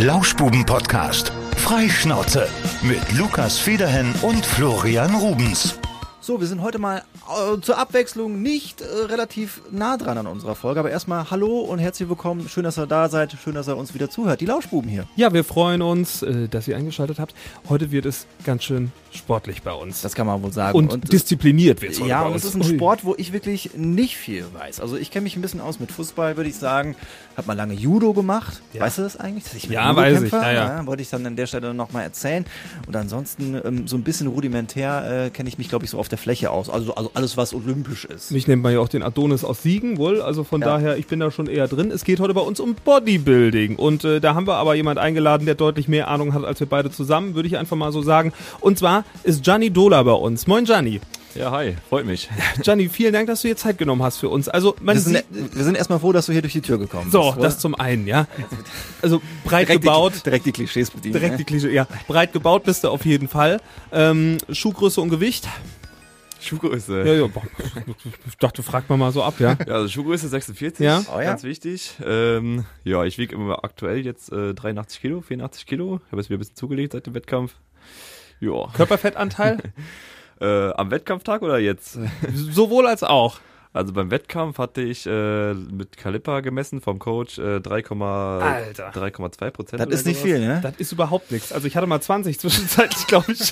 Lauschbuben-Podcast. Freischnauze mit Lukas Federhen und Florian Rubens. So, wir sind heute mal äh, zur Abwechslung nicht äh, relativ nah dran an unserer Folge, aber erstmal hallo und herzlich willkommen. Schön, dass ihr da seid. Schön, dass ihr uns wieder zuhört. Die Lauschbuben hier. Ja, wir freuen uns, äh, dass ihr eingeschaltet habt. Heute wird es ganz schön sportlich bei uns. Das kann man wohl sagen. und, und diszipliniert wird es Ja, und es ist ein Sport, wo ich wirklich nicht viel weiß. Also ich kenne mich ein bisschen aus mit Fußball, würde ich sagen. Hab mal lange Judo gemacht. Ja. Weißt du das eigentlich? Dass ich Ja, weiß ich. Judo-Kämpfer? Ja, ja. wollte ich dann an der Stelle nochmal erzählen. Und ansonsten ähm, so ein bisschen rudimentär äh, kenne ich mich, glaube ich, so auf der Fläche aus. Also, also alles, was olympisch ist. Mich nennt man ja auch den Adonis aus Siegen, wohl. Also von Ja. daher, ich bin da schon eher drin. Es geht heute bei uns um Bodybuilding. Und äh, da haben wir aber jemand eingeladen, der deutlich mehr Ahnung hat als wir beide zusammen, würde ich einfach mal so sagen. Und zwar ist Gianni Dola bei uns. Moin Gianni. Ja, hi, freut mich. Gianni, vielen Dank, dass du dir Zeit genommen hast für uns. Also man Wir sind, sieht, wir sind erstmal froh, dass du hier durch die Tür gekommen so, bist. oder? das zum einen, ja. Also breit direkt gebaut. Die, direkt die Klischees bedienen. Direkt ne? die Klischee, ja. Breit gebaut bist du auf jeden Fall. Ähm, Schuhgröße und Gewicht. Schuhgröße. Ja, ja, boah. ich dachte, frag mal mal so ab, ja. Ja, also Schuhgröße 46, Ja. Oh ja. ganz wichtig. Ähm, ja, ich wiege immer aktuell jetzt äh, 83 Kilo, 84 Kilo. Ich habe jetzt wieder ein bisschen zugelegt seit dem Wettkampf. Ja. Körperfettanteil? Äh, am Wettkampftag oder jetzt? Sowohl als auch. Also beim Wettkampf hatte ich äh, mit Kaliper gemessen vom Coach äh, 3,2 Alter. 3,2 Prozent. Das ist nicht viel, ne? Das ist überhaupt nichts. Also ich hatte mal 20 zwischenzeitlich, glaube ich.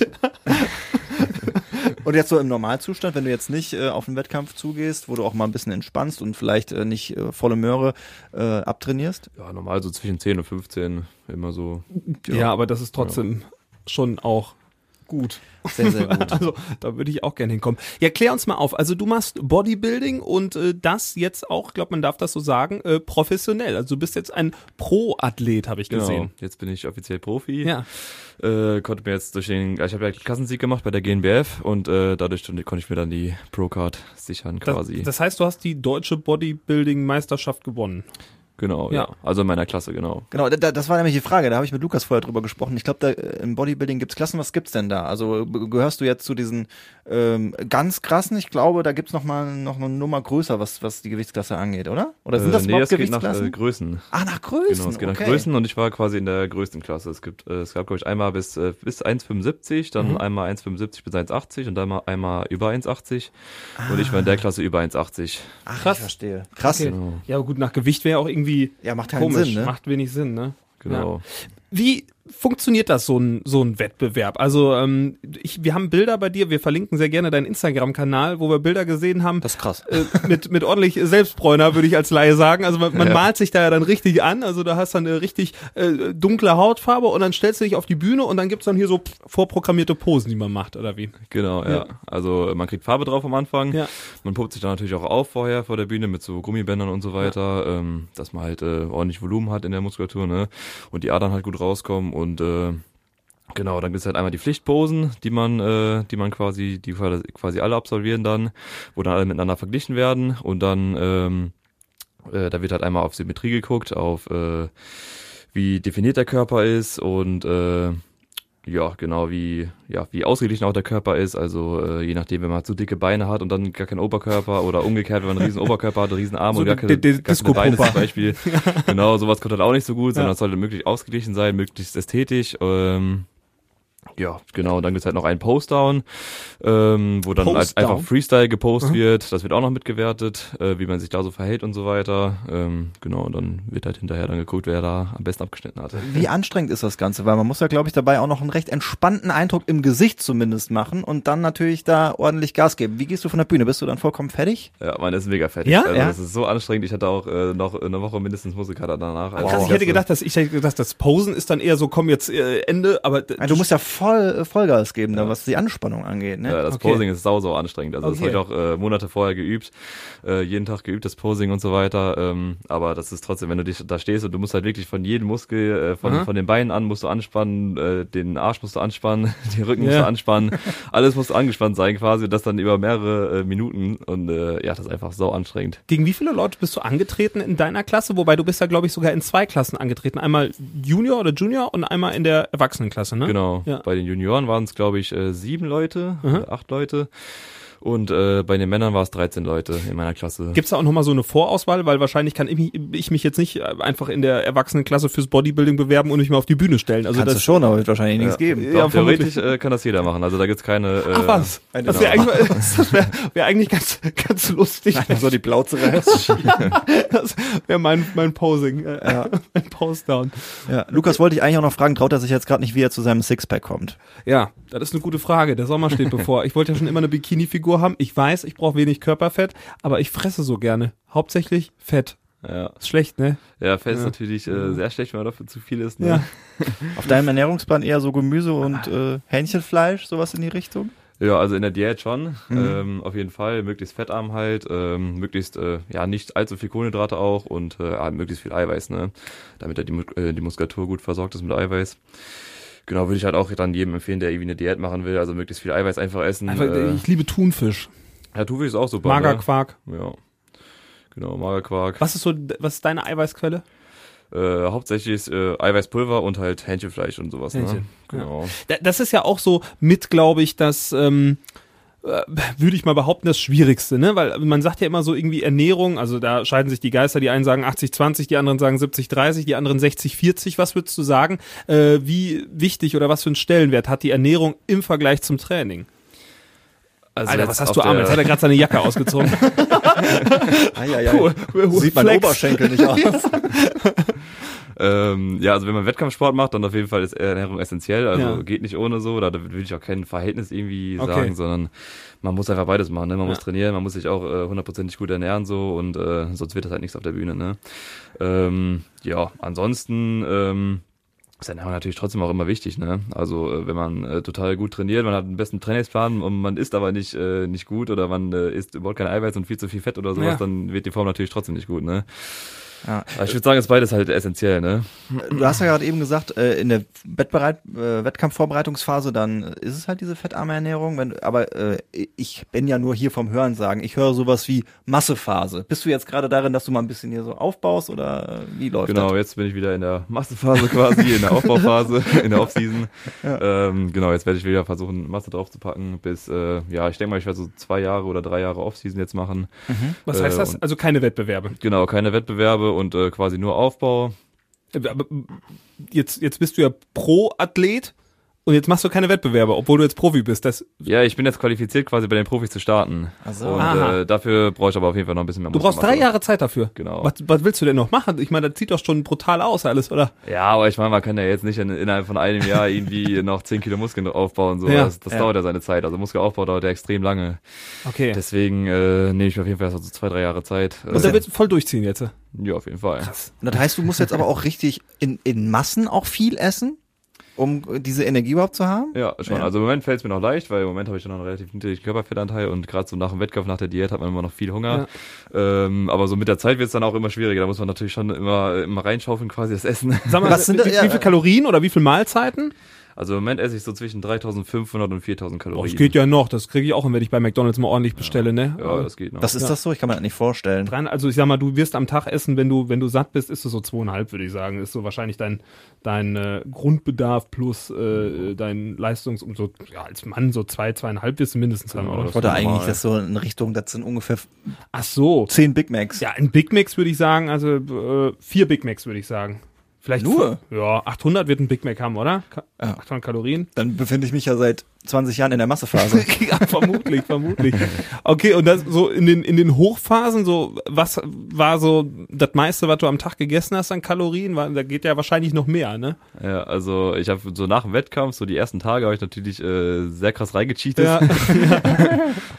Und jetzt so im Normalzustand, wenn du jetzt nicht äh, auf den Wettkampf zugehst, wo du auch mal ein bisschen entspannst und vielleicht äh, nicht äh, volle Möhre äh, abtrainierst. Ja, normal so zwischen 10 und 15 immer so. Ja, aber das ist trotzdem schon auch gut. Sehr, sehr gut. Also da würde ich auch gerne hinkommen. Ja, klär uns mal auf. Also du machst Bodybuilding und äh, das jetzt auch, ich glaube, man darf das so sagen, äh, professionell. Also du bist jetzt ein Pro-Athlet, habe ich Genau. gesehen. Jetzt bin ich offiziell Profi. Ja. Äh, konnte mir jetzt durch den, ich habe ja Klassensieg gemacht bei der GNBF und äh, dadurch konnte ich mir dann die Pro-Card sichern Das, quasi. das heißt, du hast die deutsche Bodybuilding-Meisterschaft gewonnen. Genau, Ja. ja. Also in meiner Klasse, genau. Genau, da, das war nämlich die Frage, da habe ich mit Lukas vorher drüber gesprochen. Ich glaube, da äh, im Bodybuilding gibt's Klassen, was gibt's denn da? Also gehörst du jetzt zu diesen ähm, ganz krassen? Ich glaube, da gibt's noch mal noch eine Nummer größer, was was die Gewichtsklasse angeht, oder? Oder sind das äh, nee, überhaupt das geht nach Gewichtsklassen? äh, Größen. ah, nach Größen. Genau, es geht okay. nach Größen und ich war quasi in der größten Klasse. Es gibt, äh, es gab glaube ich einmal bis äh, bis 1,75, dann Mhm. einmal 1,75 bis 1,80 und dann mal einmal über 1,80 und ich war in der Klasse über 1,80. Ach, Krass. ich verstehe. Krass. Okay. Genau. Ja, gut, nach Gewicht wäre auch irgendwie Ja, macht keinen komisch. Sinn, ne? Macht wenig Sinn, ne? Genau. Wie funktioniert das, so ein, so ein Wettbewerb? Also, ähm, ich, wir haben Bilder bei dir, wir verlinken sehr gerne deinen Instagram-Kanal, wo wir Bilder gesehen haben. Das ist krass. äh, mit, mit ordentlich Selbstbräuner, würde ich als Laie sagen. Also man, man Ja. malt sich da ja dann richtig an. Also da hast du dann eine richtig äh, dunkle Hautfarbe und dann stellst du dich auf die Bühne und dann gibt's dann hier so vorprogrammierte Posen, die man macht, oder wie? Genau, ja. Ja. Also man kriegt Farbe drauf am Anfang. Ja. Man pumpt sich dann natürlich auch auf vorher vor der Bühne mit so Gummibändern und so weiter, ähm, dass man halt äh, ordentlich Volumen hat in der Muskulatur, ne? Und die Adern halt gut rauskommen und äh, genau, dann gibt's halt einmal die Pflichtposen, die man, äh, die man quasi, die quasi alle absolvieren dann, wo dann alle miteinander verglichen werden. Und dann ähm, äh, da wird halt einmal auf Symmetrie geguckt, auf äh, wie definiert der Körper ist. Und äh, ja, genau, wie, ja, wie ausgeglichen auch der Körper ist. Also äh, je nachdem, wenn man zu dicke Beine hat und dann gar keinen Oberkörper oder umgekehrt, wenn man einen riesen Oberkörper hat, einen riesen Arme So und gar keine, gar keine Beine zum Beispiel. genau, sowas kommt halt auch nicht so gut, sondern Ja. es sollte möglichst ausgeglichen sein, möglichst ästhetisch. Ähm, ja, genau. Und dann gibt's halt noch einen Postdown, ähm, wo dann halt Postdown? einfach Freestyle gepostet Mhm. wird. Das wird auch noch mitgewertet, äh, wie man sich da so verhält und so weiter. Ähm, genau, und dann wird halt hinterher dann geguckt, wer da am besten abgeschnitten hat. Wie anstrengend ist das Ganze? Weil man muss ja, glaube ich, dabei auch noch einen recht entspannten Eindruck im Gesicht zumindest machen und dann natürlich da ordentlich Gas geben. Wie gehst du von der Bühne? Bist du dann vollkommen fertig? Ja, man ist mega fertig. Ja? Also Ja? das ist so anstrengend. Ich hatte auch äh, noch eine Woche mindestens Muskelkater danach. Also Krass, das ich hätte gedacht, dass ich hätte gedacht, das Posen ist dann eher so, komm jetzt äh, Ende, aber Ja, du musst ja voll äh, Vollgas geben, da, was die Anspannung angeht. Ne? Ja, das Okay. Posing ist sau, sau anstrengend. Also das Okay. habe ich auch äh, Monate vorher geübt, äh, jeden Tag geübt, das Posing und so weiter. Ähm, aber das ist trotzdem, wenn du dich da stehst und du musst halt wirklich von jedem Muskel, äh, von, Aha. von den Beinen an musst du anspannen, äh, den Arsch musst du anspannen, den Rücken musst Ja. du anspannen, alles muss angespannt sein quasi und das dann über mehrere äh, Minuten und äh, ja, das ist einfach sau anstrengend. Gegen wie viele Leute bist du angetreten in deiner Klasse? Wobei du bist ja, glaube ich, sogar in zwei Klassen angetreten. Einmal Junior oder Junior und einmal in der Erwachsenenklasse, ne? Genau. Ja. Bei den Junioren waren es, glaube ich, äh, sieben Leute, Mhm. äh, acht Leute. Und äh, bei den Männern war es 13 Leute in meiner Klasse. Gibt's da auch nochmal so eine Vorauswahl? Weil wahrscheinlich kann ich mich, ich mich jetzt nicht einfach in der Erwachsenenklasse fürs Bodybuilding bewerben und mich mal auf die Bühne stellen. Also Kannst das du schon, aber wird wahrscheinlich nichts Ja. geben. Ja, Doch, theoretisch vermutlich. äh, kann das jeder machen. Also da gibt's keine. Äh, Ach was, eine das wäre eigentlich, das wäre wär eigentlich ganz, ganz lustig. So die Plauze rausschieben. Das wäre mein, mein Posing, äh, mein Post-Down. ja. Lukas wollte ich eigentlich auch noch fragen, traut er sich jetzt gerade nicht, wie er zu seinem Sixpack kommt? Ja, das ist eine gute Frage. Der Sommer steht bevor. Ich wollte ja schon immer eine Bikini-Figur haben. Ich weiß, ich brauche wenig Körperfett, aber ich fresse so gerne. Hauptsächlich Fett. Ja, Ist schlecht, ne? ja Fett ist Ja. natürlich äh, sehr schlecht, wenn man dafür zu viel isst. Ne? Ja. Auf deinem Ernährungsplan eher so Gemüse und äh, Hähnchenfleisch, sowas in die Richtung? Ja, also in der Diät schon, Mhm. ähm, auf jeden Fall, möglichst fettarm halt, ähm, möglichst, äh, ja, nicht allzu viel Kohlenhydrate auch und äh, möglichst viel Eiweiß, ne, damit er die, äh, die Muskulatur gut versorgt ist mit Eiweiß. Genau, würde ich halt auch dann jedem empfehlen, der irgendwie eine Diät machen will, also möglichst viel Eiweiß einfach essen. Einfach, äh, ich liebe Thunfisch. ja, Thunfisch ist auch super. Magerquark. Ne? Ja. Genau, Magerquark. Was ist so, was ist deine Eiweißquelle? Äh, hauptsächlich ist äh, Eiweißpulver und halt Hähnchenfleisch und sowas, Hähnchen, ne? Genau. Da- Das ist ja auch so mit, glaube ich, das, ähm, äh, würde ich mal behaupten, das Schwierigste, ne? Weil man sagt ja immer so irgendwie Ernährung, also da scheiden sich die Geister, die einen sagen 80-20, die anderen sagen 70-30, die anderen 60-40. Was würdest du sagen? Äh, wie wichtig oder was für einen Stellenwert hat die Ernährung im Vergleich zum Training? Also Alter, was hast du der- Jetzt hat er gerade seine Jacke ausgezogen. Ah, ja, ja. Cool. Sieht mein Flex. Oberschenkel nicht aus. Ähm, ja, also wenn man Wettkampfsport macht, dann auf jeden Fall ist Ernährung essentiell. Also Ja. geht nicht ohne so. Da will ich auch kein Verhältnis irgendwie Okay. sagen, sondern man muss einfach beides machen. Ne? Man Ja. muss trainieren, man muss sich auch äh, hundertprozentig gut ernähren so und äh, sonst wird das halt nichts auf der Bühne. Ne? Ähm, ja, ansonsten ähm, ist Ernährung natürlich trotzdem auch immer wichtig. Ne? Also äh, wenn man äh, total gut trainiert, man hat einen besten Trainingsplan und man isst aber nicht äh, nicht gut oder man äh, isst überhaupt kein Eiweiß und viel zu viel Fett oder sowas, Ja. dann wird die Form natürlich trotzdem nicht gut. Ne? Ja. Ich würde sagen, ist beides halt essentiell. Ne? Du hast ja gerade eben gesagt, äh, in der Wettbereit äh, Wettkampfvorbereitungsphase, dann ist es halt diese fettarme Ernährung. Wenn, aber äh, ich bin ja nur hier vom Hören sagen. Ich höre sowas wie Massephase. Bist du jetzt gerade darin, dass du mal ein bisschen hier so aufbaust oder äh, wie läuft Genau, das? jetzt bin ich wieder in der Massephase quasi, in der Aufbauphase, in der Offseason. Ähm, genau, jetzt werde ich wieder versuchen, Masse draufzupacken bis, äh, ja, ich denke mal, ich werde so zwei Jahre oder drei Jahre Offseason jetzt machen. Was Äh, heißt das? und- Also keine Wettbewerbe. Genau, keine Wettbewerbe und äh, quasi nur Aufbau. Aber jetzt, jetzt bist du ja Pro-Athlet und jetzt machst du keine Wettbewerbe, obwohl du jetzt Profi bist. Das, Ja, ich bin jetzt qualifiziert, quasi bei den Profis zu starten. Ach so. Und Aha. äh, dafür brauche ich aber auf jeden Fall noch ein bisschen mehr du brauchst drei. Jahre Zeit dafür. Genau. Was, was willst du denn noch machen? Ich meine, das sieht doch schon brutal aus alles, oder? Ja, aber ich meine, man kann ja jetzt nicht in, innerhalb von einem Jahr irgendwie noch 10 Kilo Muskeln aufbauen. So. Ja. das das Ja. dauert ja seine Zeit. Also Muskelaufbau dauert ja extrem lange. Okay. Deswegen äh, nehme ich mir auf jeden Fall so zwei, drei Jahre Zeit. und da Äh, willst du voll durchziehen jetzt. ja, auf jeden Fall. Und das heißt, du musst jetzt aber auch richtig in, in Massen auch viel essen, um diese Energie überhaupt zu haben? Ja, schon. Ja. Also im Moment fällt es mir noch leicht, weil im Moment habe ich schon noch einen relativ niedrigen Körperfettanteil und gerade so nach dem Wettkampf, nach der Diät hat man immer noch viel Hunger. Ähm, aber so mit der Zeit wird es dann auch immer schwieriger. Da muss man natürlich schon immer, immer reinschaufeln, quasi das Essen. Sag mal, Was sind wie, da- wie, ja, wie viel Kalorien oder wie viel Mahlzeiten? Also im Moment esse ich so zwischen 3500 und 4000 Oh, Kalorien. das geht ja noch. Das kriege ich auch hin, wenn ich bei McDonalds mal ordentlich bestelle, ne? Ja, das geht noch. Was ist das so? Ich kann mir das nicht vorstellen. Dran, also ich sag mal, du wirst am Tag essen, wenn du, wenn du satt bist, ist es so zweieinhalb, würde ich sagen. Ist so wahrscheinlich dein, dein äh, Grundbedarf plus äh, dein Leistungs, um so, ja, als Mann so zwei, zweieinhalb wirst du mindestens haben, Genau, oder? Ich wollte normal. eigentlich das so in Richtung, das sind ungefähr Ach so. zehn Big Macs. Ja, ein Big Macs würde ich sagen, also äh, vier Big Macs würde ich sagen. Vielleicht Nur? Ja, 800 wird ein Big Mac haben, oder? Ka Ja. 800 Kalorien. Dann befinde ich mich ja seit 20 Jahren in der Massephase. ja, vermutlich, vermutlich. Okay, und das so in den in den Hochphasen, so was war so das meiste, was du am Tag gegessen hast an Kalorien? War, da geht ja wahrscheinlich noch mehr, ne? Ja, also ich habe so nach dem Wettkampf, so die ersten Tage habe ich natürlich äh, sehr krass reingecheatet. Ja.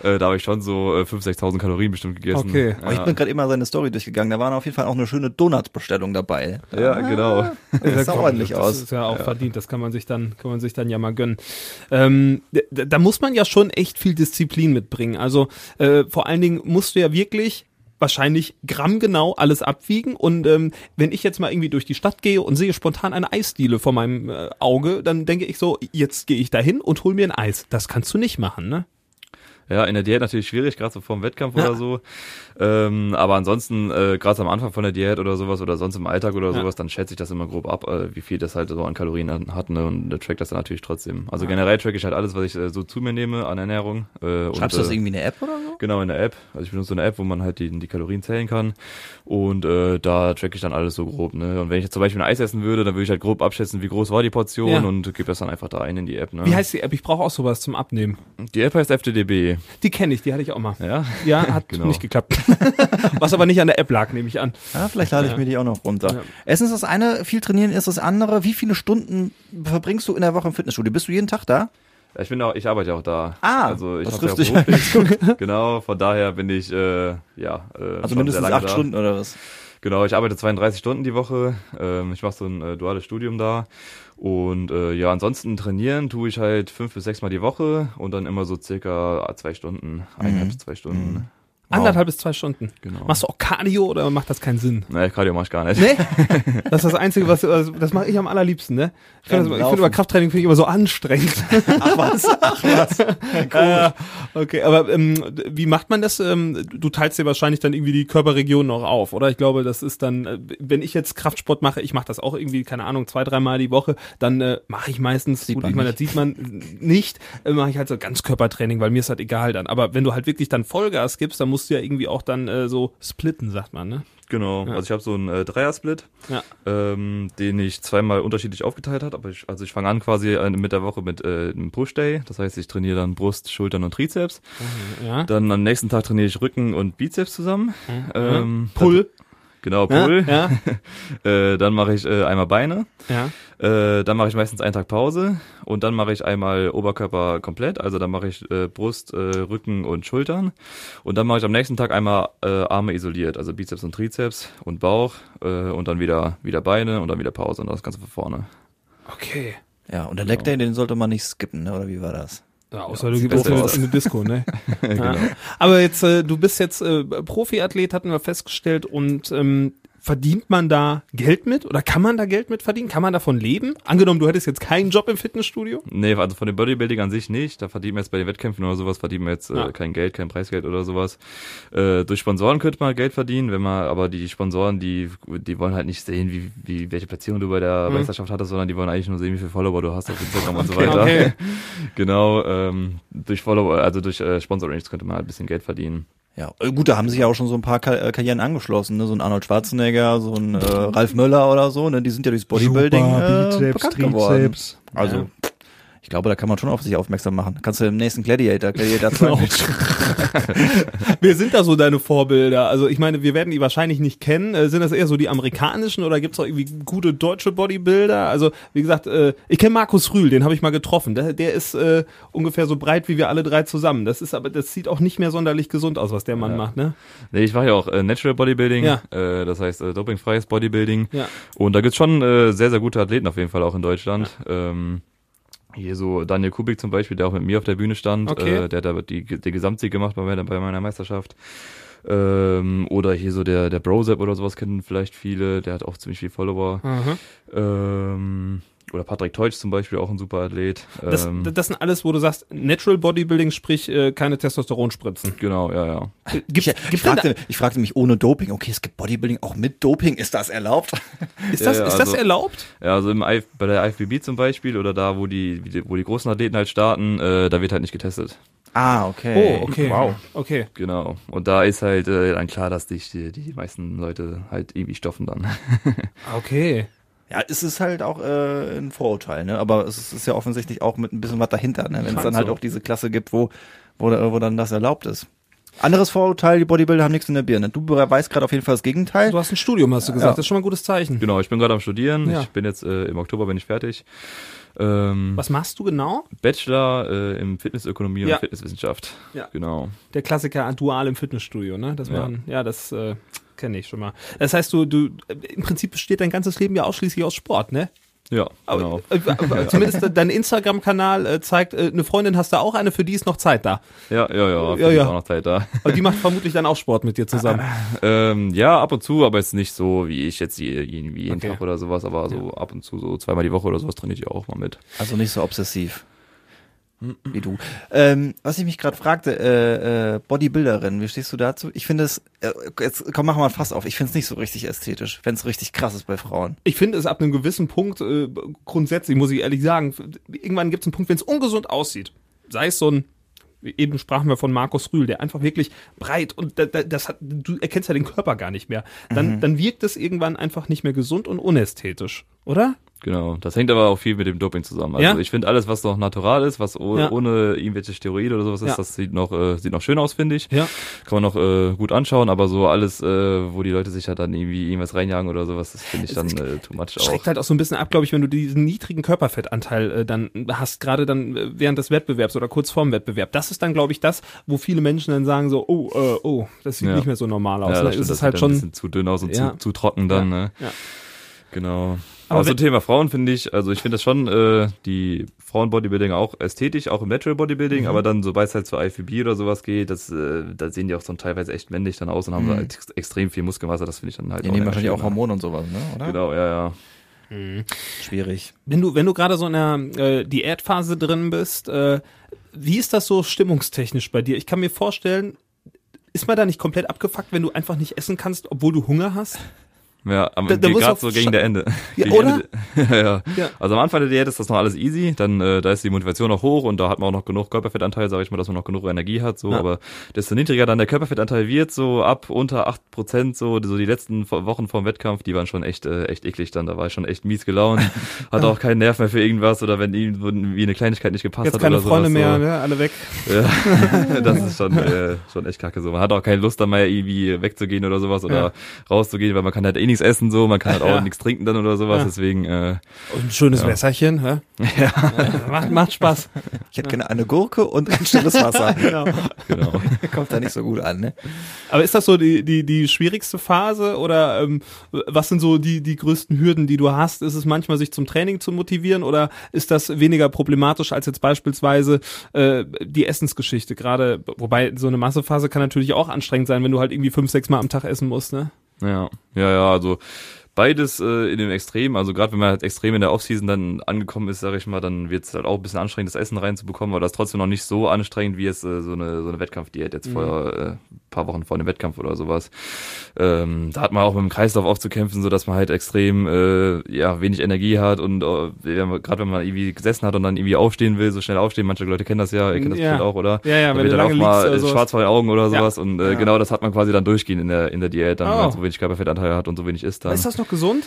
Äh, da habe ich schon so äh, 5.000, 6.000 Kalorien bestimmt gegessen. Okay. Aber ich bin gerade immer seine Story durchgegangen. Da waren auf jeden Fall auch eine schöne Donut-Bestellung dabei. ja, genau. Das sah ordentlich das aus. ist ja auch verdient, das kann man sich dann, kann man sich dann ja mal gönnen. Ähm, da, da muss man ja schon echt viel Disziplin mitbringen. Also äh, vor allen Dingen musst du ja wirklich wahrscheinlich grammgenau alles abwiegen und ähm, wenn ich jetzt mal irgendwie durch die Stadt gehe und sehe spontan eine Eisdiele vor meinem äh, Auge, dann denke ich so, jetzt gehe ich dahin und hol mir ein Eis. Das kannst du nicht machen, ne? Ja, in der Diät natürlich schwierig, gerade so vorm Wettkampf oder so. Ähm, aber ansonsten, äh, gerade am Anfang von der Diät oder sowas oder sonst im Alltag oder Ja. sowas, dann schätze ich das immer grob ab, äh, wie viel das halt so an Kalorien hat, ne? Und äh, track das dann natürlich trotzdem. Also generell track ich halt alles, was ich äh, so zu mir nehme an Ernährung. Äh, Schreibst du und, das äh, irgendwie in eine App oder so? Genau, in der App. Also ich benutze so eine App, wo man halt die, die Kalorien zählen kann. Und äh, da track ich dann alles so grob. Ne? Und wenn ich jetzt zum Beispiel ein Eis essen würde, dann würde ich halt grob abschätzen, wie groß war die Portion Ja. und gebe das dann einfach da ein in die App. Ne? Wie heißt die App? Ich brauche auch sowas zum Abnehmen. die App heißt FTDB. Die kenne ich, die hatte ich auch mal. Ja, Ja, hat Genau. nicht geklappt. Was aber nicht an der App lag, nehme ich an. Ja, vielleicht lade ich Ja. mir die auch noch runter. Ja. Essen ist das eine, viel trainieren ist das andere. Wie viele Stunden verbringst du in der Woche im Fitnessstudio? Bist du jeden Tag da? Ich bin auch, ich arbeite auch da. Ah, also ich das trifft ja dich genau, von daher bin ich äh, ja äh, Also mindestens acht da. Stunden oder was? Genau, ich arbeite 32 Stunden die Woche. Ähm, ich mache so ein äh, duales Studium da. Und äh, ja, ansonsten trainieren tue ich halt fünf bis sechs Mal die Woche und dann immer so circa zwei Stunden, eineinhalb bis zwei Stunden. Anderthalb bis zwei Stunden. Genau. Machst du auch Cardio oder macht das keinen Sinn? Nee, Cardio mach ich gar nicht. Nee? Das ist das Einzige, was, das mache ich am allerliebsten, ne? Ich finde finde über Krafttraining finde ich immer so anstrengend. Ach was, ach was. Äh, okay, aber ähm, wie macht man das? Ähm, du teilst dir wahrscheinlich dann irgendwie die Körperregionen auch auf, oder? Ich glaube, das ist dann, äh, wenn ich jetzt Kraftsport mache, ich mache das auch irgendwie, keine Ahnung, zwei, dreimal die Woche, dann äh, mache ich meistens, Sieht gut, man ich meine, das sieht man nicht, äh, mache ich halt so Ganzkörpertraining, weil mir ist halt egal dann. Aber wenn du halt wirklich dann Vollgas gibst, dann musst du ja irgendwie auch dann äh, so splitten, sagt man, ne? Genau, Ja. also ich habe so einen äh, Dreier-Split, Ja. ähm, den ich zweimal unterschiedlich aufgeteilt habe. Aber ich, also ich fange an quasi äh, mit der Woche mit äh, einem Push-Day. Das heißt, ich trainiere dann Brust, Schultern und Trizeps. Ja. Dann am nächsten Tag trainiere ich Rücken und Bizeps zusammen. Ähm, Pull. Genau, Ja, Pull. ja, Äh, dann mache ich äh, einmal Beine. ja. Äh, dann mache ich meistens einen Tag Pause und dann mache ich einmal Oberkörper komplett, also dann mache ich äh, Brust, äh, Rücken und Schultern und dann mache ich am nächsten Tag einmal äh, Arme isoliert, also Bizeps und Trizeps und Bauch äh, und dann wieder wieder Beine und dann wieder Pause und das Ganze von vorne. Okay. Ja, und der Leg Day, den sollte man nicht skippen, ne? oder wie war das? Ja, außer du sieht gehst aus. eine Disco, ne? genau. ja. Aber jetzt, äh, du bist jetzt äh, Profiathlet, hatten wir festgestellt, und ähm, verdient man da Geld mit oder kann man da Geld mit verdienen? Kann man davon leben? Angenommen, du hättest jetzt keinen Job im Fitnessstudio? Nee, also von dem Bodybuilding an sich nicht. Da verdient man jetzt bei den Wettkämpfen oder sowas, verdient man jetzt äh, Ja. kein Geld, kein Preisgeld oder sowas. Äh, durch Sponsoren könnte man Geld verdienen, wenn man, aber die Sponsoren, die, die wollen halt nicht sehen, wie, wie welche Platzierung du bei der Mhm. Meisterschaft hattest, sondern die wollen eigentlich nur sehen, wie viele Follower du hast auf Instagram und so Okay, weiter. okay. Genau, ähm, durch Follower, also durch äh, Sponsoring könnte man halt ein bisschen Geld verdienen. Ja, äh, gut, da haben sich ja auch schon so ein paar äh, Karrieren angeschlossen, ne? so ein Arnold Schwarzenegger, so ein äh, Ralf Möller oder so, ne? die sind ja durchs Bodybuilding äh, bekannt geworden. Also, Ja. Ich glaube, da kann man schon auf sich aufmerksam machen. Kannst du im nächsten Gladiator, Gladiator 2 Genau. Wer sind da so deine Vorbilder? Also ich meine, wir werden die wahrscheinlich nicht kennen. Äh, sind das eher so die amerikanischen oder gibt's auch irgendwie gute deutsche Bodybuilder? Also wie gesagt, äh, ich kenne Markus Rühl, den habe ich mal getroffen. Der, der ist äh, ungefähr so breit wie wir alle drei zusammen. Das ist aber, das sieht auch nicht mehr sonderlich gesund aus, was der Mann Ja. macht, ne? Nee, ich mache ja auch Natural Bodybuilding, Ja. das heißt dopingfreies Bodybuilding. Ja. Und da gibt's schon sehr, sehr gute Athleten auf jeden Fall auch in Deutschland. Ähm, hier so Daniel Kubik zum Beispiel, der auch mit mir auf der Bühne stand. Okay. Äh, der hat da die, den Gesamtsieg gemacht bei meiner, bei meiner Meisterschaft. Ähm, oder hier so der, der Brozep oder sowas kennen vielleicht viele. Der hat auch ziemlich viele Follower. Aha. Ähm, oder Patrick Teutsch zum Beispiel, auch ein super Athlet. Das, Ähm, das sind alles, wo du sagst, Natural Bodybuilding, sprich äh, keine Testosteronspritzen. genau, ja, ja. Gibt, ich, ich, fragte, ich fragte mich ohne Doping, okay, es gibt Bodybuilding auch mit Doping, ist das erlaubt? ist das, Ja, ja, ist das also- erlaubt? Ja, also im bei der IFBB zum Beispiel oder da, wo die, wo die großen Athleten halt starten, äh, da wird halt nicht getestet. Ah, okay. Oh, okay. Wow. Okay. Genau. Und da ist halt äh, dann klar, dass dich die, die meisten Leute halt irgendwie stoffen dann. Okay. Ja, es ist halt auch äh, ein Vorurteil, ne? Aber es ist, ist ja offensichtlich auch mit ein bisschen was dahinter, ne? Wenn es dann halt so. auch diese Klasse gibt, wo, wo, wo dann das erlaubt ist. Anderes Vorurteil, die Bodybuilder haben nichts in der Birne. Du weißt gerade auf jeden Fall das Gegenteil. Du hast ein Studium, hast du gesagt. Ja. Das ist schon mal ein gutes Zeichen. genau, ich bin gerade am Studieren. Ja. Ich bin jetzt äh, im Oktober bin ich fertig. Ähm, Was machst du genau? Bachelor äh, im Fitnessökonomie Ja. und Fitnesswissenschaft. Ja. Genau. Der Klassiker dual im Fitnessstudio, ne? Das Ja. waren, ja, das äh, kenne ich schon mal. Das heißt, du, du, im Prinzip besteht dein ganzes Leben ja ausschließlich aus Sport, ne? Ja, Aber, genau. äh, äh, zumindest dein Instagram-Kanal äh, zeigt, äh, eine Freundin hast du auch, eine für die ist noch Zeit da. Ja, ja, ja. Ja, Ja, ja. Auch noch Zeit da. Aber die macht vermutlich dann auch Sport mit dir zusammen. Ähm, ja, ab und zu, aber jetzt nicht so, wie ich jetzt je- irgendwie jeden Okay. Tag oder sowas, aber so ab und zu, so zweimal die Woche oder sowas trainiere ich auch mal mit. Also nicht so obsessiv. Wie du. Ähm, was ich mich gerade fragte, äh, äh, Bodybuilderin, wie stehst du dazu? Ich finde es, äh, jetzt komm, machen wir mal fast auf. Ich finde es nicht so richtig ästhetisch, wenn es richtig krass ist bei Frauen. Ich finde es ab einem gewissen Punkt, äh, grundsätzlich muss ich ehrlich sagen, irgendwann gibt es einen Punkt, wenn es ungesund aussieht. Sei es so ein eben sprachen wir von Markus Rühl, der einfach wirklich breit und da, da, das hat, du erkennst ja den Körper gar nicht mehr. Dann, Mhm. dann wirkt es irgendwann einfach nicht mehr gesund und unästhetisch, oder? Genau, das hängt aber auch viel mit dem Doping zusammen. Also Ja? ich finde alles, was noch natural ist, was oh, Ja. ohne irgendwelche Steroide oder sowas ist, Ja. das sieht noch äh, sieht noch schön aus, finde ich. Ja. Kann man noch äh, gut anschauen, aber so alles, äh, wo die Leute sich halt dann irgendwie irgendwas reinjagen oder sowas, das finde ich dann äh, too much auch. Schreckt halt auch so ein bisschen ab, glaube ich, wenn du diesen niedrigen Körperfettanteil äh, dann hast, gerade dann äh, während des Wettbewerbs oder kurz vorm Wettbewerb. Das ist dann, glaube ich, das, wo viele Menschen dann sagen so, oh, äh, oh, das sieht nicht mehr so normal aus. Ja, ne? das, stimmt, es das ist halt schon ein bisschen zu dünn aus und zu, zu trocken dann, ne? ja. Genau. Aber Aber, so wenn- Thema Frauen finde ich, also ich finde das schon, äh, die Frauen-Bodybuilding auch ästhetisch, auch im Natural Bodybuilding, Mhm. aber dann, sobald es halt zur IFBB oder sowas geht, das, äh, da sehen die auch so teilweise echt männlich dann aus und haben Mhm. halt ex extrem viel Muskelmasse, das finde ich dann halt Die nehmen wahrscheinlich auch ne? Hormone und sowas, ne? Oder? Genau, ja, ja. Schwierig. Wenn du, wenn du gerade so in der äh, Diätphase drin bist, äh, wie ist das so stimmungstechnisch bei dir? Ich kann mir vorstellen, ist man da nicht komplett abgefuckt, wenn du einfach nicht essen kannst, obwohl du Hunger hast? Ja, am Da- da gerade so gegen der Ende. Ja, Gegen oder? Ende, ja, ja. Also am Anfang der Diät ist das noch alles easy, dann äh, da ist die Motivation noch hoch und da hat man auch noch genug Körperfettanteil, sage ich mal, dass man noch genug Energie hat, so, Ja. aber desto niedriger dann der Körperfettanteil wird, so ab unter 8%, so, so die letzten Wo- Wochen vorm Wettkampf, die waren schon echt äh, echt eklig dann, da war ich schon echt mies gelaunt, hatte auch keinen Nerv mehr für irgendwas oder wenn irgendwie eine Kleinigkeit nicht gepasst Jetzt hat keine oder Freunde sowas, mehr, so. ne? alle weg. Ja, das ist schon, äh, schon echt kacke so. Man hat auch keine Lust, dann mal irgendwie wegzugehen oder sowas oder rauszugehen, weil man kann halt eh nichts essen so, man kann halt auch Ja. nichts trinken dann oder sowas, Ja. deswegen, äh, Und ein schönes Ja. Wässerchen, hä? Ja. macht, macht Spaß. Ich hätte gerne eine Gurke und ein stilles Wasser. Genau. genau. Kommt da nicht so gut an, ne? Aber ist das so die, die, die schwierigste Phase oder ähm, was sind so die, die größten Hürden, die du hast? Ist es manchmal, sich zum Training zu motivieren oder ist das weniger problematisch als jetzt beispielsweise äh, die Essensgeschichte? Gerade, wobei so eine Massephase kann natürlich auch anstrengend sein, wenn du halt irgendwie fünf, sechs Mal am Tag essen musst, ne? Ja, ja, ja, also beides äh, in dem Extrem, also gerade wenn man halt extrem in der Offseason dann angekommen ist, sage ich mal, dann wird es halt auch ein bisschen anstrengend, das Essen reinzubekommen, aber das ist trotzdem noch nicht so anstrengend, wie es äh, so eine so eine Wettkampfdiät jetzt vor äh, paar Wochen vor einem Wettkampf oder sowas. Ähm, da hat man auch mit dem Kreislauf aufzukämpfen, so dass man halt extrem äh, ja wenig Energie hat und äh, gerade wenn man irgendwie gesessen hat und dann irgendwie aufstehen will, so schnell aufstehen, manche Leute kennen das ja, ihr kennt das Ja. bestimmt auch, oder? Ja, ja, da wenn wird du dann auch mal liegst äh, schwarz vor den Augen oder Ja. sowas und äh, Ja. genau das hat man quasi dann durchgehend in der in der Diät, dann, wenn Oh. man so wenig Körperfettanteil hat und so wenig isst dann. Ist das noch gesund?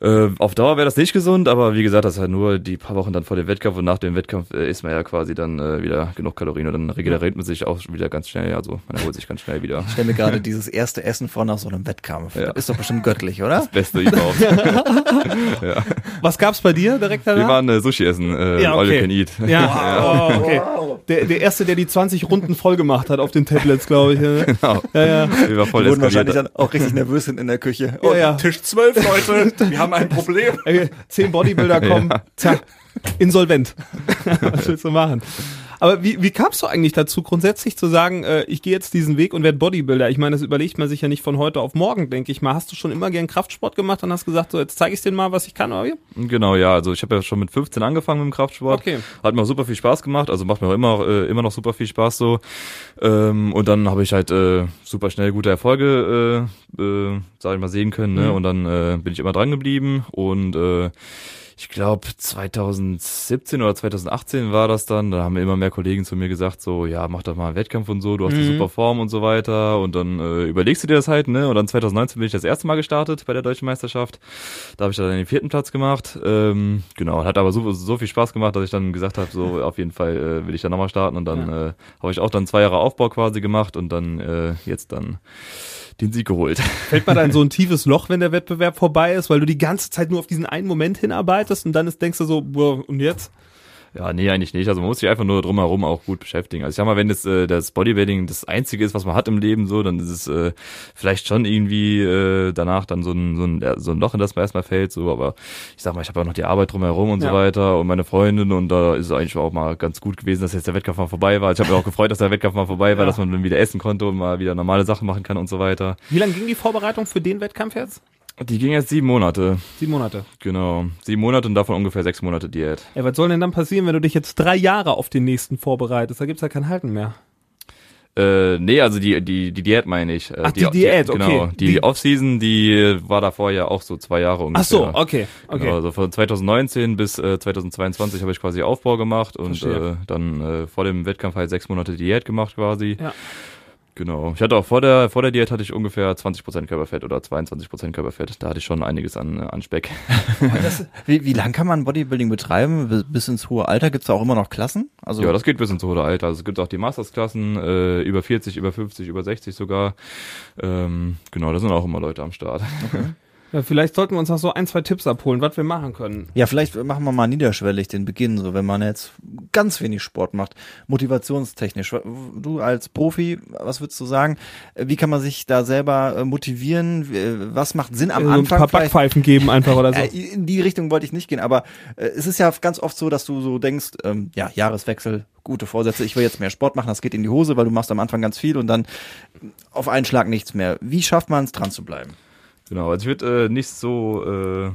Äh, auf Dauer wäre das nicht gesund, aber wie gesagt, das ist halt nur die paar Wochen dann vor dem Wettkampf und nach dem Wettkampf äh, isst man ja quasi dann äh, wieder genug Kalorien und dann regeneriert man sich auch wieder ganz schnell, also man erholt sich ganz schnell wieder. Ich stelle mir gerade dieses erste Essen vor nach so einem Wettkampf. Ja. Das ist doch bestimmt göttlich, oder? Beste überhaupt. ja. Was gab's bei dir direkt danach? Wir waren äh, Sushi essen, äh, Ja, all okay. you can eat. Ja, oh, okay. Der, der erste, der die 20 Runden voll gemacht hat auf den Tablets, glaube ich. Ne? genau. Ja, ja. Wir waren voll Die wurden wahrscheinlich dann auch richtig nervös sind in der Küche. Ja, ja. Tisch 12, Leute, wir haben ein Problem. Ey, Zehn Bodybuilder kommen, Ja. tja, insolvent. Was willst du machen? Aber wie, wie kamst du eigentlich dazu, grundsätzlich zu sagen, äh, ich gehe jetzt diesen Weg und werde Bodybuilder? Ich meine, das überlegt man sich ja nicht von heute auf morgen, denke ich mal. Hast du schon immer gern Kraftsport gemacht und hast gesagt, so jetzt zeige ich denen mal, was ich kann, oder wie? Genau, ja, also ich habe ja schon mit 15 angefangen mit dem Kraftsport. Okay. Hat mir auch super viel Spaß gemacht, also macht mir auch immer, äh, immer noch super viel Spaß so. Ähm, und dann habe ich halt äh, super schnell gute Erfolge, äh, äh, sag ich mal, sehen können. Ne? Mhm. Und dann äh, bin ich immer dran geblieben und äh, ich glaube 2017 oder 2018 war das dann, da haben immer mehr Kollegen zu mir gesagt, so, ja, mach doch mal einen Wettkampf und so, du hast eine Mhm. super Form und so weiter und dann äh, überlegst du dir das halt, ne? Und dann 2019 bin ich das erste Mal gestartet bei der Deutschen Meisterschaft. Da habe ich dann den vierten Platz gemacht. Ähm, genau, hat aber so, so viel Spaß gemacht, dass ich dann gesagt habe, so auf jeden Fall äh, will ich dann nochmal starten und dann äh, habe ich auch dann zwei Jahre Aufbau quasi gemacht und dann äh, jetzt dann den Sieg geholt. Fällt man da in so ein tiefes Loch, wenn der Wettbewerb vorbei ist, weil du die ganze Zeit nur auf diesen einen Moment hinarbeitest und dann ist, denkst du so, boah, und jetzt? Ja, nee, eigentlich nicht. Also man muss sich einfach nur drumherum auch gut beschäftigen. Also ich sag mal, wenn das, äh, das Bodybuilding das Einzige ist, was man hat im Leben, so, dann ist es äh, vielleicht schon irgendwie äh, danach dann so ein, so, ein, ja, so ein Loch, in das man erstmal fällt. So, aber ich sag mal, ich habe auch noch die Arbeit drumherum und Ja. so weiter und meine Freundin und da ist es eigentlich auch mal ganz gut gewesen, dass jetzt der Wettkampf mal vorbei war. Ich habe mich auch gefreut, dass der Wettkampf mal vorbei war, Ja. dass man dann wieder essen konnte und mal wieder normale Sachen machen kann und so weiter. Wie lange ging die Vorbereitung für den Wettkampf jetzt? Die ging jetzt sieben Monate. Sieben Monate. Genau. Sieben Monate und davon ungefähr sechs Monate Diät. Ey, was soll denn dann passieren, wenn du dich jetzt drei Jahre auf den nächsten vorbereitest? Da gibt's ja kein Halten mehr. Äh, nee, also die, die, die Diät meine ich. Äh, Ach, die Diät, okay. Genau. Die, Die- Offseason, die war davor ja auch so zwei Jahre ungefähr. Ach so, okay, okay. Genau, also von 2019 bis äh, 2022 habe ich quasi Aufbau gemacht und Verstehe. äh, dann äh, vor dem Wettkampf halt sechs Monate Diät gemacht quasi. Ja. Genau. Ich hatte auch vor der vor der Diät hatte ich ungefähr 20% Körperfett oder 22% Körperfett. Da hatte ich schon einiges an, äh, an Speck. Wie, wie lang kann man Bodybuilding betreiben? Bis- ins hohe Alter gibt's da auch immer noch Klassen? Also Ja, das geht bis ins hohe Alter. Also es gibt auch die Mastersklassen, äh, über 40, über 50, über 60 sogar. Ähm, genau, da sind auch immer Leute am Start. Ja, vielleicht sollten wir uns noch so ein, zwei Tipps abholen, was wir machen können. Ja, vielleicht machen wir mal niederschwellig den Beginn, so wenn man jetzt ganz wenig Sport macht, motivationstechnisch. Du als Profi, was würdest du sagen? Wie kann man sich da selber äh, motivieren? Was macht Sinn am Äh, Anfang? ein paar Vielleicht- Backpfeifen geben einfach oder so. Äh, in die Richtung wollte ich nicht gehen, aber äh, es ist ja ganz oft so, dass du so denkst, ähm, ja, Jahreswechsel, gute Vorsätze, ich will jetzt mehr Sport machen, das geht in die Hose, weil du machst am Anfang ganz viel und dann auf einen Schlag nichts mehr. Wie schafft man es, dran zu bleiben? Genau, also ich würde äh, nicht so äh,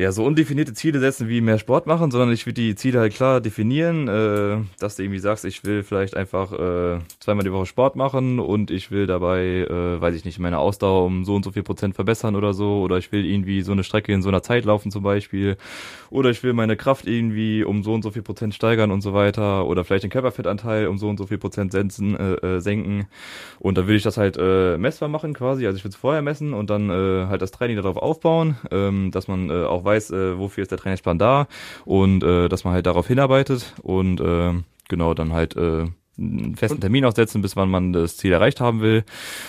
ja so undefinierte Ziele setzen wie mehr Sport machen, sondern ich würde die Ziele halt klar definieren, äh, dass du irgendwie sagst, ich will vielleicht einfach äh, zweimal die Woche Sport machen und ich will dabei, äh, weiß ich nicht, meine Ausdauer um so und so viel Prozent verbessern oder so, oder ich will irgendwie so eine Strecke in so einer Zeit laufen zum Beispiel, oder ich will meine Kraft irgendwie um so und so viel Prozent steigern und so weiter, oder vielleicht den Körperfettanteil um so und so viel Prozent senken, äh, äh, senken. Und dann will ich das halt äh, messbar machen quasi. Also ich will es vorher messen und dann äh, halt das Training darauf aufbauen, ähm, dass man äh, auch weiß, äh, wofür ist der Trainingsplan da und äh, dass man halt darauf hinarbeitet und äh, genau dann halt äh, einen festen Termin aussetzen, bis wann man das Ziel erreicht haben will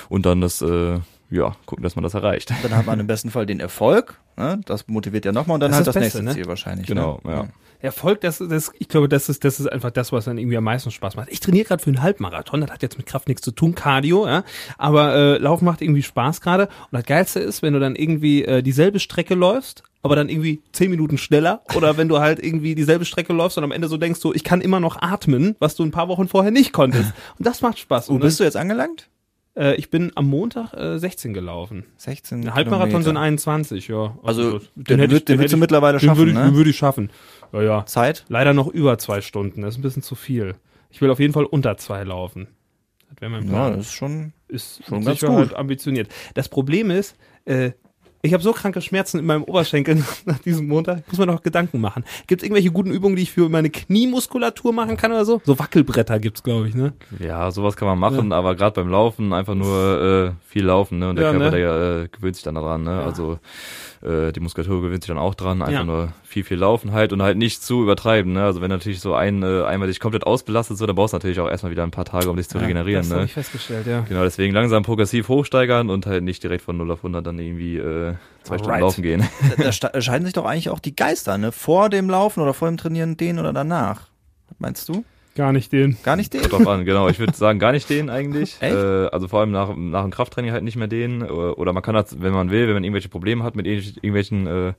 und dann das äh, ja gucken, dass man das erreicht. Dann hat man im besten Fall den Erfolg, ne? das motiviert ja nochmal und dann Das halt ist das, das Beste, nächste ne? Ziel wahrscheinlich. Genau, ne? ja. Erfolg, das, das, ich glaube, das ist, das ist einfach das, was dann irgendwie am meisten Spaß macht. Ich trainiere gerade für einen Halbmarathon, das hat jetzt mit Kraft nichts zu tun, Cardio, ja. Aber äh, Laufen macht irgendwie Spaß gerade. Und das Geilste ist, wenn du dann irgendwie äh, dieselbe Strecke läufst, aber dann irgendwie zehn Minuten schneller. Oder wenn du halt irgendwie dieselbe Strecke läufst und am Ende so denkst, so, ich kann immer noch atmen, was du ein paar Wochen vorher nicht konntest. Und das macht Spaß. Wo Und bist du jetzt angelangt? Äh, ich bin am Montag äh, 16 gelaufen. 16 Ein Halbmarathon sind Kilometer. 21, ja. Also, das- den, hätte würd, den hätte würdest du mittlerweile den schaffen, würde ich, ne? Den würde ich schaffen. Ja, ja. Zeit? Leider noch über zwei Stunden. Das ist ein bisschen zu viel. Ich will auf jeden Fall unter zwei laufen. Das wäre mein Ja, Plan. das ist schon. ist schon ganz gut. ambitioniert. Das Problem ist, äh, ich habe so kranke Schmerzen in meinem Oberschenkel nach diesem Montag. Ich muss mir noch Gedanken machen. Gibt es irgendwelche guten Übungen, die ich für meine Kniemuskulatur machen kann oder so? So Wackelbretter gibt's, glaube ich, ne? Ja, sowas kann man machen, aber gerade beim Laufen einfach nur äh, viel laufen, ne? Und der Ja, Körper, ne? der äh, gewöhnt sich dann daran, ne? Ja. Also äh, die Muskulatur gewöhnt sich dann auch dran, einfach Ja. nur viel, viel laufen halt und halt nicht zu übertreiben, ne? Also wenn natürlich so ein äh, einmal dich komplett ausbelastet so, dann brauchst du natürlich auch erstmal wieder ein paar Tage, um dich zu regenerieren, das ne? ich festgestellt, ja. Genau, deswegen langsam progressiv hochsteigern und halt nicht direkt von 0 auf 100 dann irgendwie äh, zwei Stunden Alright. laufen gehen. Da, da scheiden sich doch eigentlich auch die Geister, ne? Vor dem Laufen oder vor dem Trainieren den oder danach. Was meinst du? Gar nicht den. Gar nicht den? Kommt drauf an, genau. Ich würde sagen, gar nicht den eigentlich. Echt? Äh, also vor allem nach, nach dem Krafttraining halt nicht mehr den. Oder, man kann das, wenn man will, wenn man irgendwelche Probleme hat mit irgendwelchen- irgendwelchen äh,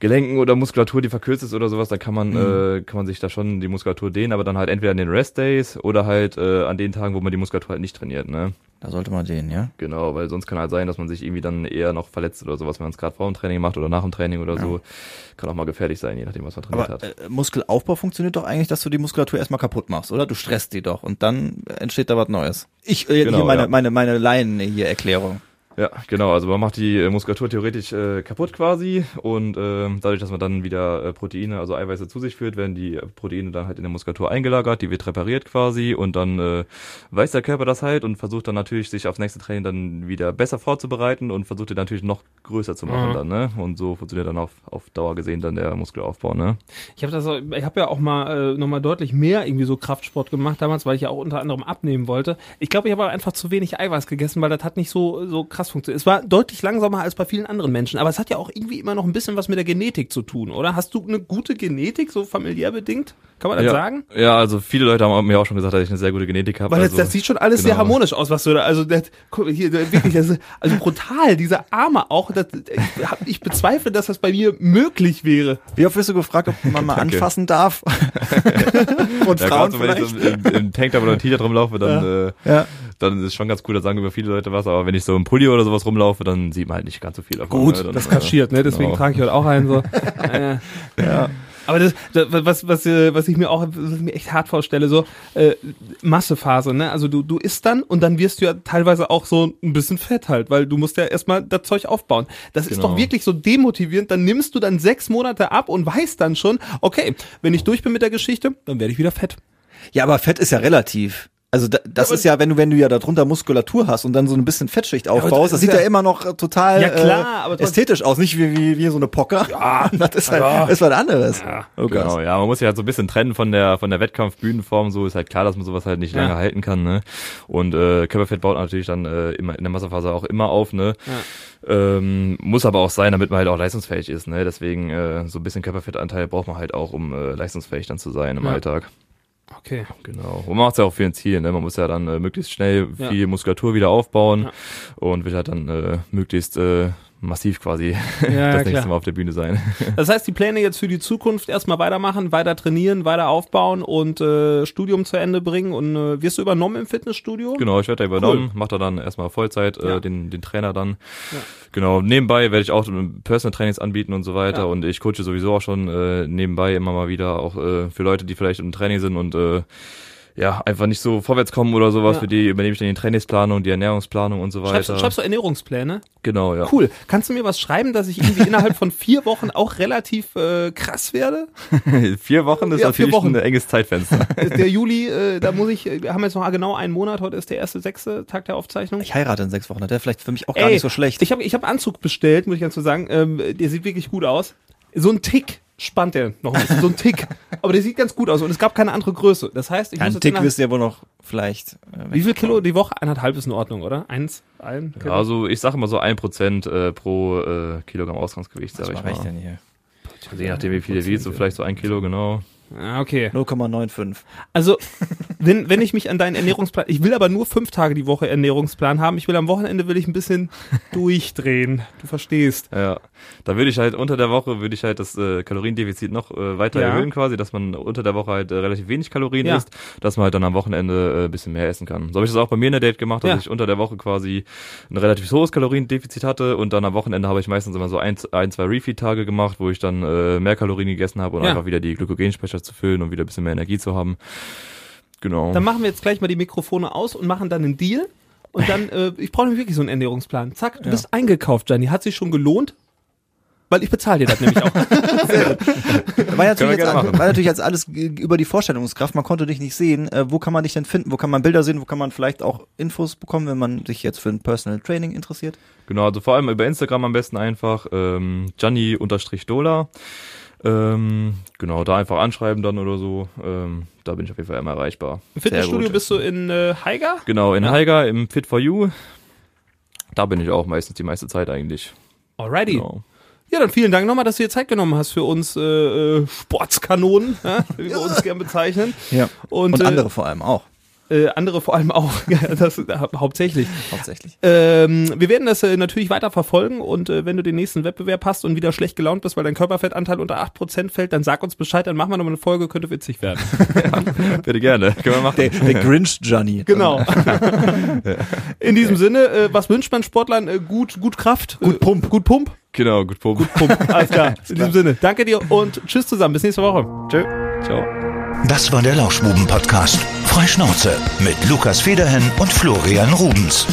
Gelenken oder Muskulatur, die verkürzt ist oder sowas, dann kann man, äh, kann man sich da schon die Muskulatur dehnen, aber dann halt entweder an den Rest Days oder halt äh, an den Tagen, wo man die Muskulatur halt nicht trainiert, ne? Da sollte man den, ja? Genau, weil sonst kann halt sein, dass man sich irgendwie dann eher noch verletzt oder sowas, wenn man es gerade vor dem Training macht oder nach dem Training oder so. Kann auch mal gefährlich sein, je nachdem, was man trainiert Aber hat. äh, Muskelaufbau funktioniert doch eigentlich, dass du die Muskulatur erstmal kaputt machst, oder? Du stresst die doch und dann entsteht da was Neues. Ich, äh, Genau, hier meine, ja. meine, meine Laien hier Erklärung. Ja, genau. Also man macht die äh, Muskulatur theoretisch äh, kaputt quasi und ähm, dadurch, dass man dann wieder äh, Proteine, also Eiweiße zu sich führt, werden die äh, Proteine dann halt in der Muskulatur eingelagert, die wird repariert quasi und dann äh, weiß der Körper das halt und versucht dann natürlich sich aufs nächste Training dann wieder besser vorzubereiten und versucht den natürlich noch größer zu machen Mhm. dann, ne? Und so funktioniert dann auf, auf Dauer gesehen dann der Muskelaufbau, ne? Ich habe das, auch- ich habe ja auch mal äh, noch mal deutlich mehr irgendwie so Kraftsport gemacht damals, weil ich ja auch unter anderem abnehmen wollte. Ich glaube, ich habe einfach zu wenig Eiweiß gegessen, weil das hat nicht so so krass funktioniert. Es war deutlich langsamer als bei vielen anderen Menschen, aber es hat ja auch irgendwie immer noch ein bisschen was mit der Genetik zu tun, oder? Hast du eine gute Genetik, so familiär bedingt? Kann man das ja, sagen? Ja, also viele Leute haben mir auch schon gesagt, dass ich eine sehr gute Genetik habe. Weil also, das, sieht schon alles sehr genau. harmonisch aus, was du da, also das, guck mal hier, das, wirklich, das, ist- also brutal, dieser Arme auch, das, ich bezweifle, dass das bei mir möglich wäre. Wie oft wirst du gefragt, ob man mal Danke. anfassen darf? Und Ja, Frauen gerade so, wenn ich so im, im Tanktop oder im T-Shirt rumlaufe, dann äh, Ja. dann ist es schon ganz cool, da sagen über viele Leute was, aber wenn ich so im Pulli oder sowas rumlaufe, dann sieht man halt nicht ganz so viel davon. Gut, ne? Dann, das äh, kaschiert, ne? Deswegen genau. trage ich heute auch einen so. äh, ja. Aber das, das was, was, äh, was ich mir auch was ich mir echt hart vorstelle, so äh, Massephase, ne? Also du, du isst dann und dann wirst du ja teilweise auch so ein bisschen fett halt, weil du musst ja erstmal das Zeug aufbauen. Das ist Genau. doch wirklich so demotivierend. Dann nimmst du dann sechs Monate ab und weißt dann schon, okay, wenn ich durch bin mit der Geschichte, dann werde ich wieder fett. Ja, aber Fett ist ja relativ. Also da, das aber- ist ja, wenn du wenn du ja darunter Muskulatur hast und dann so ein bisschen Fettschicht aufbaust, das das sieht ja, ja- immer noch äh, total Ja, klar, äh, ästhetisch aus, nicht wie wie, wie so eine Pocker. Ja, das ist halt ja. das ist was anderes. Ja, oh Gott. Genau, ja, man muss sich halt so ein bisschen trennen von der von der Wettkampfbühnenform. So ist halt klar, dass man sowas halt nicht Ja. lange halten kann. Ne? Und äh, Körperfett baut natürlich dann äh, immer in der Massephase auch immer auf. Ne? Ähm, muss aber auch sein, damit man halt auch leistungsfähig ist. Ne? Deswegen äh, so ein bisschen Körperfettanteil braucht man halt auch, um äh, leistungsfähig dann zu sein im Ja. Alltag. Okay. Genau. Und man macht es ja auch für ein Ziel. Ne? Man muss ja dann äh, möglichst schnell Ja. viel Muskulatur wieder aufbauen Ja. und will halt dann äh, möglichst äh, massiv quasi Ja, das nächste Mal auf der Bühne sein. Das heißt, die Pläne jetzt für die Zukunft erstmal weitermachen, weiter trainieren, weiter aufbauen und äh, Studium zu Ende bringen. Und äh, wirst du übernommen im Fitnessstudio? Genau, ich werde da übernommen, mache da dann erstmal Vollzeit äh, Ja. den, den Trainer dann. Ja. Genau, nebenbei werde ich auch Personal Trainings anbieten und so weiter Ja. und ich coache sowieso auch schon äh, nebenbei immer mal wieder auch äh, für Leute, die vielleicht im Training sind und äh, ja, einfach nicht so vorwärts kommen oder sowas, Ja. für die übernehme ich dann die Trainingsplanung, die Ernährungsplanung und so weiter. Schreibst, schreibst du Ernährungspläne? genau, ja. Cool. Kannst du mir was schreiben, dass ich irgendwie innerhalb von vier Wochen auch relativ äh, krass werde? vier Wochen ist Ja, vier natürlich Wochen. ein enges Zeitfenster. Der Juli, äh, da muss ich, wir haben jetzt noch genau einen Monat, heute ist der erste, sechste Tag der Aufzeichnung. Ich heirate in sechs Wochen, das wäre vielleicht für mich auch gar nicht so schlecht. Ich habe ich hab Anzug bestellt, muss ich ganz so sagen. Ähm, der sieht wirklich gut aus. So ein Tick spannt der noch ein bisschen, so ein Tick. Aber der sieht ganz gut aus und es gab keine andere Größe. Das heißt, ich ja, muss ein jetzt Tick innerhalb- wirst du ja wohl noch vielleicht. Äh, Wie viel Kilo die Woche? Eineinhalb ist in Ordnung, oder? Eins? Ein? Kilo? Ja, also ich sage immer so ein Prozent äh, pro äh, Kilogramm Ausgangsgewicht, sage Was ich reicht mal. denn hier? Also je nachdem, wie viel ihr wiegt, so vielleicht so ein Kilo, genau. Ah, okay. 0,95. Also, wenn, wenn ich mich an deinen Ernährungsplan, ich will aber nur fünf Tage die Woche Ernährungsplan haben. Ich will am Wochenende will ich ein bisschen durchdrehen. Du verstehst. Ja, da würde ich halt unter der Woche würde ich halt das äh, Kaloriendefizit noch äh, weiter Ja. erhöhen quasi, dass man unter der Woche halt äh, relativ wenig Kalorien Ja. isst, dass man halt dann am Wochenende äh, ein bisschen mehr essen kann. So habe ich das auch bei mir in der Date gemacht, dass Ja. ich unter der Woche quasi ein relativ hohes Kaloriendefizit hatte und dann am Wochenende habe ich meistens immer so ein, ein zwei Refeed-Tage gemacht, wo ich dann äh, mehr Kalorien gegessen habe und einfach wieder die Glykogenspeicher zu füllen und wieder ein bisschen mehr Energie zu haben. Genau. Dann machen wir jetzt gleich mal die Mikrofone aus und machen dann einen Deal. Und dann, äh, ich brauche nämlich wirklich so einen Ernährungsplan. Zack, du bist eingekauft, Gianni. Hat sich schon gelohnt? Weil ich bezahle dir das nämlich auch. War natürlich, jetzt, war natürlich jetzt alles über die Vorstellungskraft. Man konnte dich nicht sehen. Äh, wo kann man dich denn finden? Wo kann man Bilder sehen? Wo kann man vielleicht auch Infos bekommen, wenn man sich jetzt für ein Personal Training interessiert? Genau, also vor allem über Instagram am besten einfach ähm, Gianni-Dola. Ähm, genau, da einfach anschreiben dann oder so. Ähm, da bin ich auf jeden Fall immer erreichbar. Im Fitnessstudio bist du in äh, Haiger? Genau, in Ja. Haiger im Fit for You. Da bin ich auch meistens die meiste Zeit eigentlich. Alrighty. Genau. Ja, dann vielen Dank nochmal, dass du dir Zeit genommen hast für uns äh, äh, Sportskanonen, ja, wie wir uns gern bezeichnen. Ja. Und, Und äh, andere vor allem auch. Äh, andere vor allem auch, ja, das äh, hauptsächlich. Hauptsächlich. Ähm, wir werden das äh, natürlich weiter verfolgen und äh, wenn du den nächsten Wettbewerb hast und wieder schlecht gelaunt bist, weil dein Körperfettanteil unter 8% fällt, dann sag uns Bescheid, dann machen wir nochmal eine Folge, könnte witzig werden. Bitte gerne. Können wir machen. Der, der Grinch Johnny. Genau. In diesem Sinne, äh, was wünscht man Sportlern? Äh, gut, gut Kraft. Gut Pump. Gut Pump. Genau, gut, Pump. Gut Pump. Alles klar. In diesem Sinne, danke dir und tschüss zusammen. Bis nächste Woche. Tschö. Ciao. Das war der Lauschbuben-Podcast. Freischnauze mit Lukas Federhen und Florian Rubens.